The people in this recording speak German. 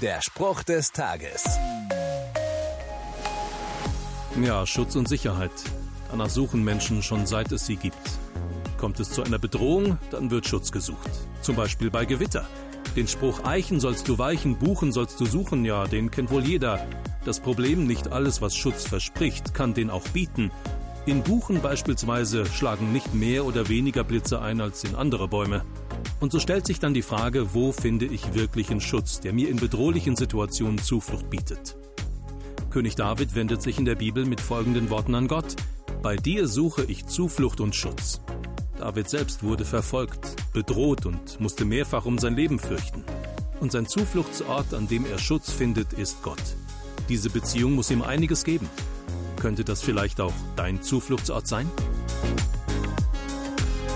Der Spruch des Tages. Ja, Schutz und Sicherheit. Danach suchen Menschen schon seit es sie gibt. Kommt es zu einer Bedrohung, dann wird Schutz gesucht. Zum Beispiel bei Gewitter. Den Spruch Eichen sollst du weichen, Buchen sollst du suchen, ja, den kennt wohl jeder. Das Problem, nicht alles, was Schutz verspricht, kann den auch bieten. In Buchen beispielsweise schlagen nicht mehr oder weniger Blitze ein als in andere Bäume. Und so stellt sich dann die Frage, wo finde ich wirklichen Schutz, der mir in bedrohlichen Situationen Zuflucht bietet. König David wendet sich in der Bibel mit folgenden Worten an Gott. Bei dir suche ich Zuflucht und Schutz. David selbst wurde verfolgt, bedroht und musste mehrfach um sein Leben fürchten. Und sein Zufluchtsort, an dem er Schutz findet, ist Gott. Diese Beziehung muss ihm einiges geben. Könnte das vielleicht auch dein Zufluchtsort sein?